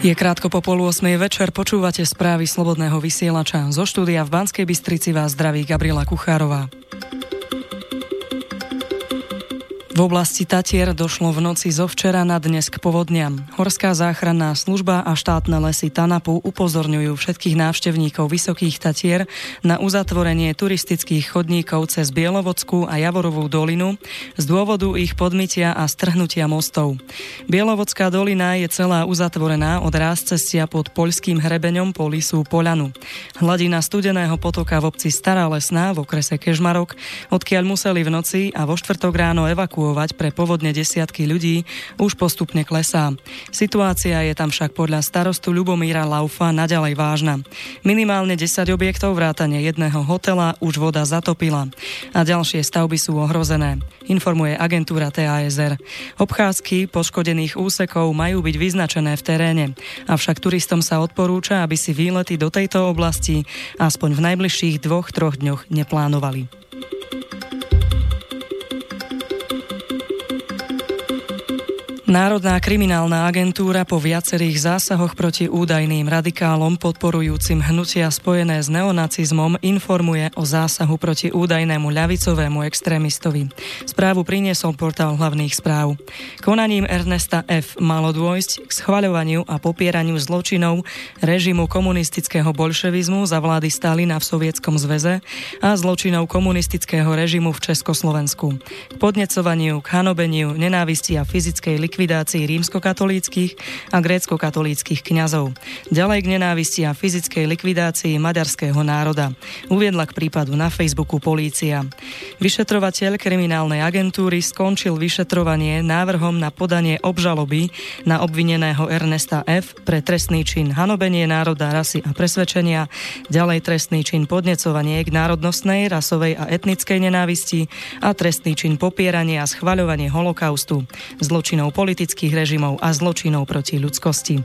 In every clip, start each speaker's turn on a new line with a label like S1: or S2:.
S1: Je krátko po polu 8. večer, počúvate správy Slobodného vysielača. Zo štúdia v Banskej Bystrici vás zdraví Gabriela Kuchárová. V oblasti Tatier došlo v noci zo včera na dnes k povodniam. Horská záchranná služba a štátne lesy Tanapu upozorňujú všetkých návštevníkov Vysokých Tatier na uzatvorenie turistických chodníkov cez Bielovodskú a Javorovú dolinu z dôvodu ich podmytia a strhnutia mostov. Bielovodská dolina je celá uzatvorená od ráz cestia pod poľským hrebeňom po Lisu Poľanu. Hladina studeného potoka v obci Stará Lesná v okrese Kežmarok, odkiaľ museli v noci a vo štvrtok ráno evakuovať evakuovať pre povodne desiatky ľudí, už postupne klesá. Situácia je tam však podľa starostu Ľubomíra Laufa naďalej vážna. Minimálne 10 objektov vrátane jedného hotela už voda zatopila a ďalšie stavby sú ohrozené, informuje agentúra TASR. Obchádzky poškodených úsekov majú byť vyznačené v teréne, avšak turistom sa odporúča, aby si výlety do tejto oblasti aspoň v najbližších dvoch, troch dňoch neplánovali. Národná kriminálna agentúra po viacerých zásahoch proti údajným radikálom podporujúcim hnutia spojené s neonacizmom informuje o zásahu proti údajnému ľavicovému extrémistovi. Správu priniesol portál hlavných správ. Konaním Ernesta F. malo dôjsť k schvaľovaniu a popieraniu zločinov režimu komunistického bolševizmu za vlády Stalina v Sovietskom zväze a zločinov komunistického režimu v Československu. K podnecovaniu, k hanobeniu, nenávisti a fyzickej likvidácii likvidácii rímskokatolíckých a grécko-katolíckých kňazov. Ďalej k nenávisti a fyzickej likvidácii maďarského národa. Uviedla k prípadu na Facebooku polícia. Vyšetrovateľ kriminálnej agentúry skončil vyšetrovanie návrhom na podanie obžaloby na obvineného Ernesta F. pre trestný čin hanobenie národa, rasy a presvedčenia, ďalej trestný čin podnecovanie k národnostnej, rasovej a etnickej nenávisti a trestný čin popierania a schvaľovanie holokaustu, zločinov politiky politických režimov a zločinov proti ľudskosti.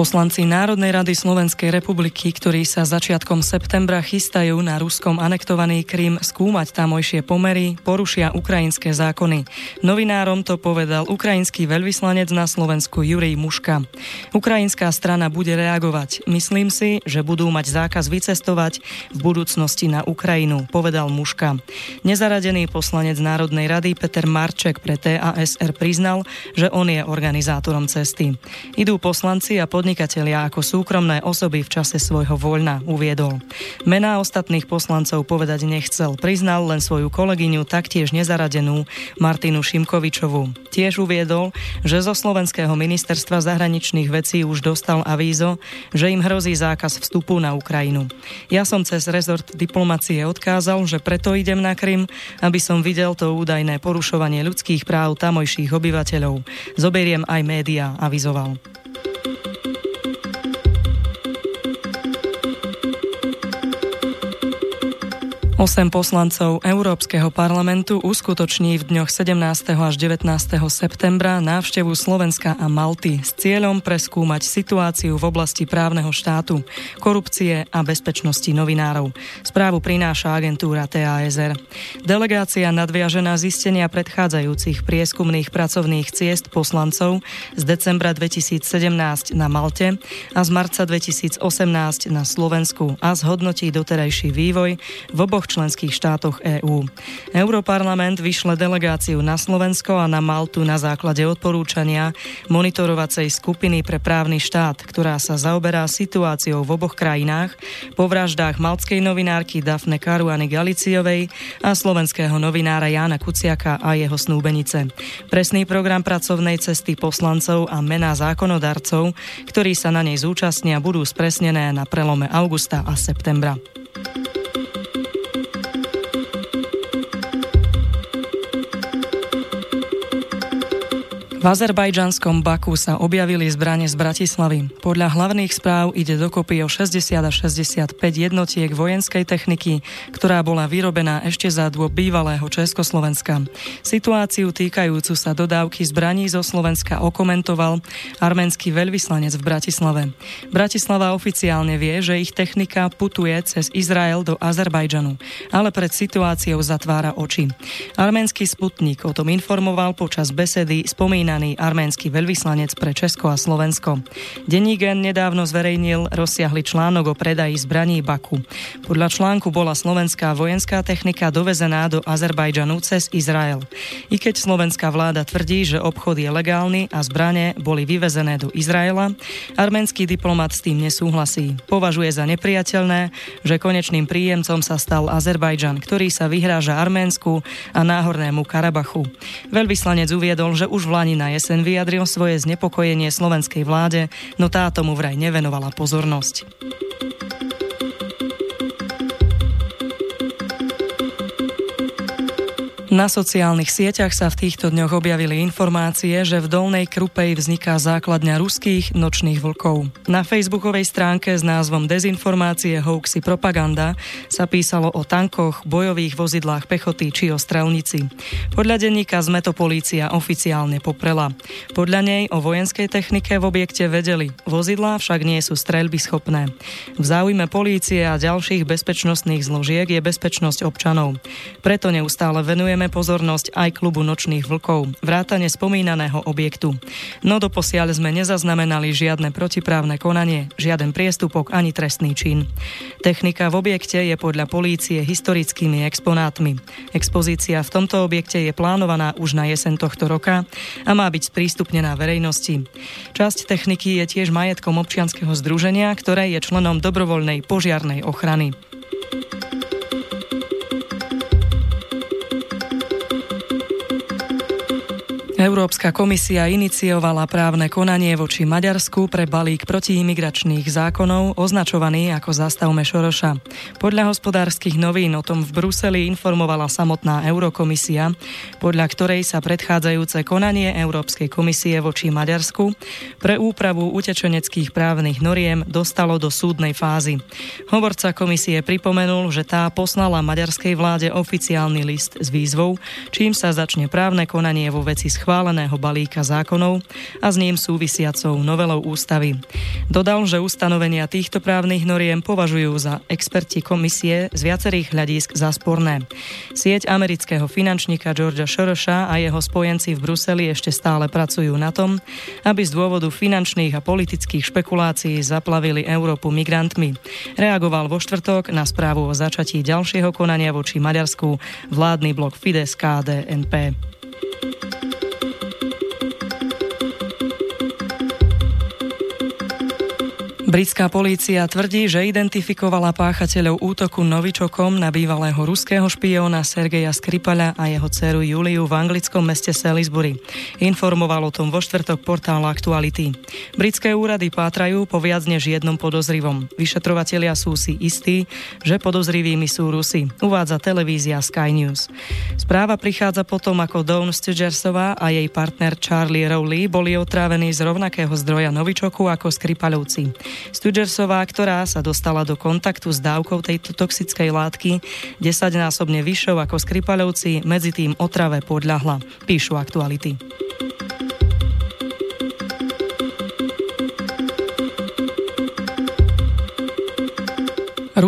S1: Poslanci Národnej rady Slovenskej republiky, ktorí sa začiatkom septembra chystajú na ruskom anektovaný Krym skúmať tamojšie pomery, porušia ukrajinské zákony. Novinárom to povedal ukrajinský veľvyslanec na Slovensku Jurij Muška. Ukrajinská strana bude reagovať. Myslím si, že budú mať zákaz vycestovať v budúcnosti na Ukrajinu, povedal Muška. Nezaradený poslanec Národnej rady Peter Marček pre TASR priznal, že on je organizátorom cesty. Idú poslanci a podnikatelia ako súkromné osoby v čase svojho voľna, uviedol. Mená ostatných poslancov povedať nechcel, priznal len svoju kolegyňu, taktiež nezaradenú Martinu Šimkovičovú. Tiež uviedol, že zo slovenského ministerstva zahraničných vecí už dostal avízo, že im hrozí zákaz vstupu na Ukrajinu. Ja som cez rezort diplomacie odkázal, že preto idem na Krym, aby som videl to údajné porušovanie ľudských práv tamojších obyvateľov. Zoberiem aj média, avizoval. 8 poslancov Európskeho parlamentu uskutoční v dňoch 17. až 19. septembra návštevu Slovenska a Malty s cieľom preskúmať situáciu v oblasti právneho štátu, korupcie a bezpečnosti novinárov. Správu prináša agentúra TASR. Delegácia nadviaže na zistenia predchádzajúcich prieskumných pracovných ciest poslancov z decembra 2017 na Malte a z marca 2018 na Slovensku a zhodnotí doterajší vývoj v oboch členských štátoch EÚ. Európarlament vyšle delegáciu na Slovensko a na Maltu na základe odporúčania monitorovacej skupiny pre právny štát, ktorá sa zaoberá situáciou v oboch krajinách po vraždách maltskej novinárky Dafne Karuany Galiciovej a slovenského novinára Jána Kuciaka a jeho snúbenice. Presný program pracovnej cesty poslancov a mená zákonodarcov, ktorí sa na nej zúčastnia, budú spresnené na prelome augusta a septembra. V azerbajdžanskom Baku sa objavili zbranie z Bratislavy. Podľa hlavných správ ide dokopy o 60 a 65 jednotiek vojenskej techniky, ktorá bola vyrobená ešte za dôb bývalého Československa. Situáciu týkajúcu sa dodávky zbraní zo Slovenska okomentoval arménsky veľvyslanec v Bratislave. Bratislava oficiálne vie, že ich technika putuje cez Izrael do Azerbajdžanu, ale pred situáciou zatvára oči. Arménsky sputnik o tom informoval počas besedy spomína spomínaný arménsky veľvyslanec pre Česko a Slovensko. Denník nedávno zverejnil rozsiahly článok o predaji zbraní Baku. Podľa článku bola slovenská vojenská technika dovezená do Azerbajdžanu cez Izrael. I keď slovenská vláda tvrdí, že obchod je legálny a zbranie boli vyvezené do Izraela, arménsky diplomat s tým nesúhlasí. Považuje za nepriateľné, že konečným príjemcom sa stal Azerbajdžan, ktorý sa vyhráža Arménsku a Náhornému Karabachu. Veľvyslanec uviedol, že už v Lani na jeseň vyjadril svoje znepokojenie slovenskej vláde, no tá tomu vraj nevenovala pozornosť. Na sociálnych sieťach sa v týchto dňoch objavili informácie, že v Dolnej Krupej vzniká základňa ruských nočných vlkov. Na facebookovej stránke s názvom Dezinformácie, hoaxy, propaganda sa písalo o tankoch, bojových vozidlách pechoty či o strelnici. Podľa denníka sme to polícia oficiálne poprela. Podľa nej o vojenskej technike v objekte vedeli, vozidlá však nie sú streľby schopné. V záujme polície a ďalších bezpečnostných zložiek je bezpečnosť občanov. Preto neustále venujeme venujeme pozornosť aj klubu nočných vlkov, vrátane spomínaného objektu. No doposiaľ sme nezaznamenali žiadne protiprávne konanie, žiaden priestupok ani trestný čin. Technika v objekte je podľa polície historickými exponátmi. Expozícia v tomto objekte je plánovaná už na jesen tohto roka a má byť sprístupnená verejnosti. Časť techniky je tiež majetkom občianskeho združenia, ktoré je členom dobrovoľnej požiarnej ochrany. Európska komisia iniciovala právne konanie voči Maďarsku pre balík protiimigračných zákonov označovaný ako Zastavme Šoroša. Podľa hospodárskych novín o tom v Bruseli informovala samotná Eurokomisia, podľa ktorej sa predchádzajúce konanie Európskej komisie voči Maďarsku pre úpravu utečeneckých právnych noriem dostalo do súdnej fázy. Hovorca komisie pripomenul, že tá poslala maďarskej vláde oficiálny list s výzvou, čím sa začne právne konanie vo veci schválené schváleného balíka zákonov a s ním súvisiacou novelou ústavy. Dodal, že ustanovenia týchto právnych noriem považujú za experti komisie z viacerých hľadísk za sporné. Sieť amerického finančníka Georgia Soroša a jeho spojenci v Bruseli ešte stále pracujú na tom, aby z dôvodu finančných a politických špekulácií zaplavili Európu migrantmi. Reagoval vo štvrtok na správu o začatí ďalšieho konania voči Maďarsku vládny blok Fides KDNP. Britská polícia tvrdí, že identifikovala páchateľov útoku novičokom na bývalého ruského špióna Sergeja Skripala a jeho dceru Juliu v anglickom meste Salisbury. Informoval o tom vo štvrtok portál Actuality. Britské úrady pátrajú po viac než jednom podozrivom. Vyšetrovatelia sú si istí, že podozrivými sú Rusi, uvádza televízia Sky News. Správa prichádza potom, ako Dawn Stuggersová a jej partner Charlie Rowley boli otrávení z rovnakého zdroja novičoku ako Skripalovci. Studgersová, ktorá sa dostala do kontaktu s dávkou tejto toxickej látky, desaťnásobne vyššou ako Skripalovci, medzi tým otrave podľahla, píšu aktuality.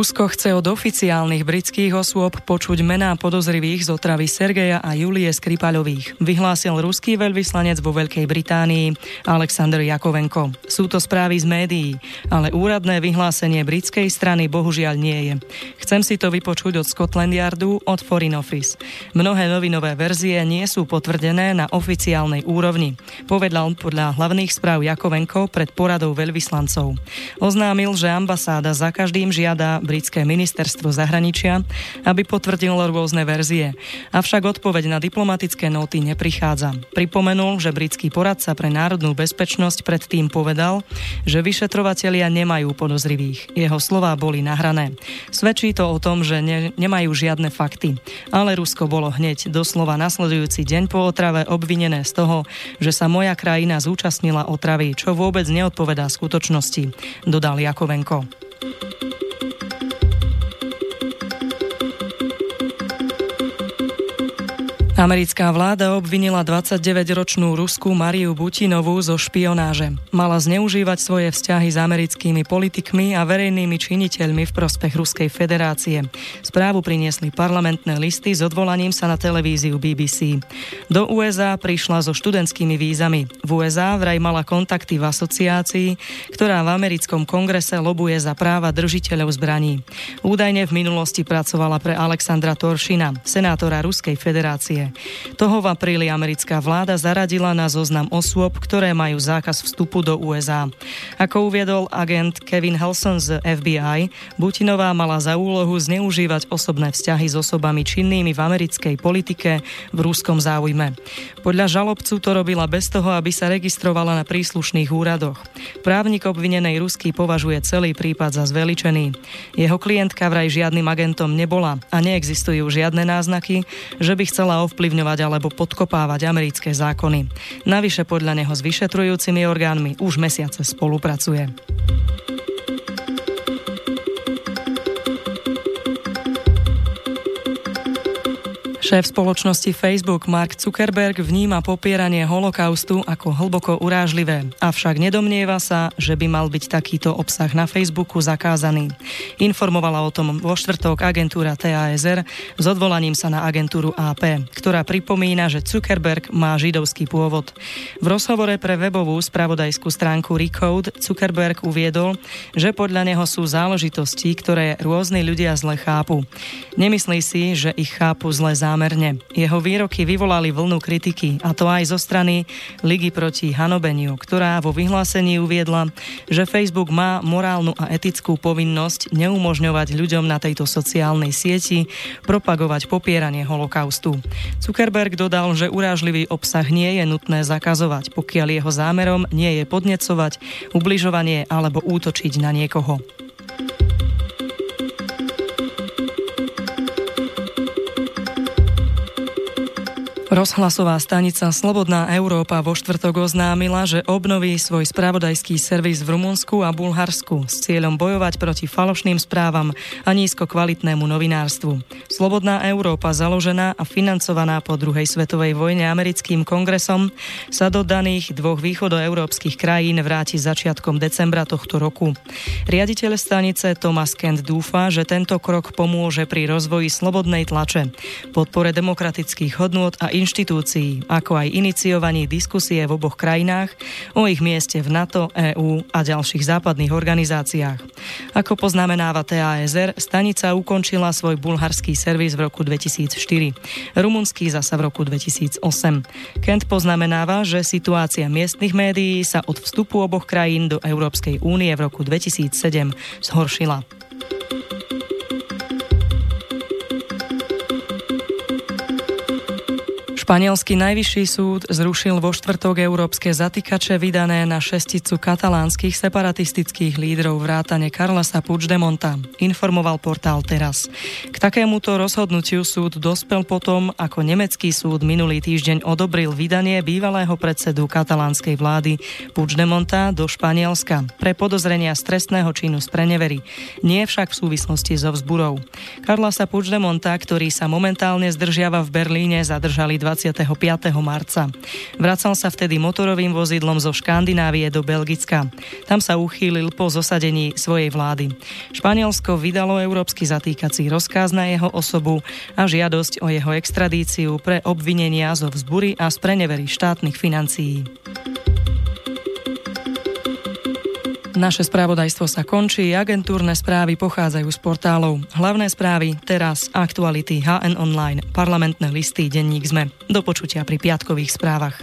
S1: Rusko chce od oficiálnych britských osôb počuť mená podozrivých z otravy Sergeja a Julie Skripaľových, vyhlásil ruský veľvyslanec vo Veľkej Británii Aleksandr Jakovenko. Sú to správy z médií, ale úradné vyhlásenie britskej strany bohužiaľ nie je. Chcem si to vypočuť od Scotland Yardu, od Foreign Office. Mnohé novinové verzie nie sú potvrdené na oficiálnej úrovni, povedal podľa hlavných správ Jakovenko pred poradou veľvyslancov. Oznámil, že ambasáda za každým žiada britské ministerstvo zahraničia, aby potvrdilo rôzne verzie. Avšak odpoveď na diplomatické nóty neprichádza. Pripomenul, že britský poradca pre národnú bezpečnosť predtým povedal, že vyšetrovatelia nemajú podozrivých. Jeho slová boli nahrané. Svedčí to o tom, že ne, nemajú žiadne fakty. Ale Rusko bolo hneď doslova nasledujúci deň po otrave obvinené z toho, že sa moja krajina zúčastnila otravy, čo vôbec neodpovedá skutočnosti, dodal Jakovenko. Americká vláda obvinila 29-ročnú ruskú Mariu Butinovú zo špionáže. Mala zneužívať svoje vzťahy s americkými politikmi a verejnými činiteľmi v prospech Ruskej federácie. Správu priniesli parlamentné listy s odvolaním sa na televíziu BBC. Do USA prišla so študentskými vízami. V USA vraj mala kontakty v asociácii, ktorá v americkom kongrese lobuje za práva držiteľov zbraní. Údajne v minulosti pracovala pre Alexandra Toršina, senátora Ruskej federácie. Toho v apríli americká vláda zaradila na zoznam osôb, ktoré majú zákaz vstupu do USA. Ako uviedol agent Kevin Helson z FBI, Butinová mala za úlohu zneužívať osobné vzťahy s osobami činnými v americkej politike v rúskom záujme. Podľa žalobcu to robila bez toho, aby sa registrovala na príslušných úradoch. Právnik obvinenej Rusky považuje celý prípad za zveličený. Jeho klientka vraj žiadnym agentom nebola a neexistujú žiadne náznaky, že by chcela ovplyvniť ovplyvňovať alebo podkopávať americké zákony. Navyše podľa neho s vyšetrujúcimi orgánmi už mesiace spolupracuje. Šéf spoločnosti Facebook Mark Zuckerberg vníma popieranie holokaustu ako hlboko urážlivé, avšak nedomnieva sa, že by mal byť takýto obsah na Facebooku zakázaný. Informovala o tom vo štvrtok agentúra TASR s odvolaním sa na agentúru AP, ktorá pripomína, že Zuckerberg má židovský pôvod. V rozhovore pre webovú spravodajskú stránku Recode Zuckerberg uviedol, že podľa neho sú záležitosti, ktoré rôzni ľudia zle chápu. Nemyslí si, že ich chápu zle zámer zámerne. Jeho výroky vyvolali vlnu kritiky, a to aj zo strany Ligy proti hanobeniu, ktorá vo vyhlásení uviedla, že Facebook má morálnu a etickú povinnosť neumožňovať ľuďom na tejto sociálnej sieti propagovať popieranie holokaustu. Zuckerberg dodal, že urážlivý obsah nie je nutné zakazovať, pokiaľ jeho zámerom nie je podnecovať, ubližovanie alebo útočiť na niekoho. Rozhlasová stanica Slobodná Európa vo štvrtok oznámila, že obnoví svoj spravodajský servis v Rumunsku a Bulharsku s cieľom bojovať proti falošným správam a nízko kvalitnému novinárstvu. Slobodná Európa, založená a financovaná po druhej svetovej vojne americkým kongresom, sa do daných dvoch východoeurópskych krajín vráti začiatkom decembra tohto roku. Riaditeľ stanice Thomas Kent dúfa, že tento krok pomôže pri rozvoji slobodnej tlače, podpore demokratických hodnôt a inštitúcií, ako aj iniciovaní diskusie v oboch krajinách o ich mieste v NATO, EÚ a ďalších západných organizáciách. Ako poznamenáva TASR, stanica ukončila svoj bulharský servis v roku 2004, rumunský zasa v roku 2008. Kent poznamenáva, že situácia miestnych médií sa od vstupu oboch krajín do Európskej únie v roku 2007 zhoršila. Španielský najvyšší súd zrušil vo štvrtok európske zatýkače vydané na šesticu katalánskych separatistických lídrov vrátane Carlasa Puigdemonta, informoval portál Teraz. K takémuto rozhodnutiu súd dospel potom, ako nemecký súd minulý týždeň odobril vydanie bývalého predsedu katalánskej vlády Puigdemonta do Španielska pre podozrenia stresného činu z prenevery, nie však v súvislosti so vzburou. Carlasa Puigdemonta, ktorý sa momentálne zdržiava v Berlíne, zadržali 20 25. marca. Vracal sa vtedy motorovým vozidlom zo Škandinávie do Belgicka. Tam sa uchýlil po zosadení svojej vlády. Španielsko vydalo európsky zatýkací rozkaz na jeho osobu a žiadosť o jeho extradíciu pre obvinenia zo vzbury a sprenevery štátnych financií. Naše spravodajstvo sa končí, agentúrne správy pochádzajú z portálov. Hlavné správy, teraz, aktuality, HN Online, parlamentné listy, denník ZME. Do počutia pri piatkových správach.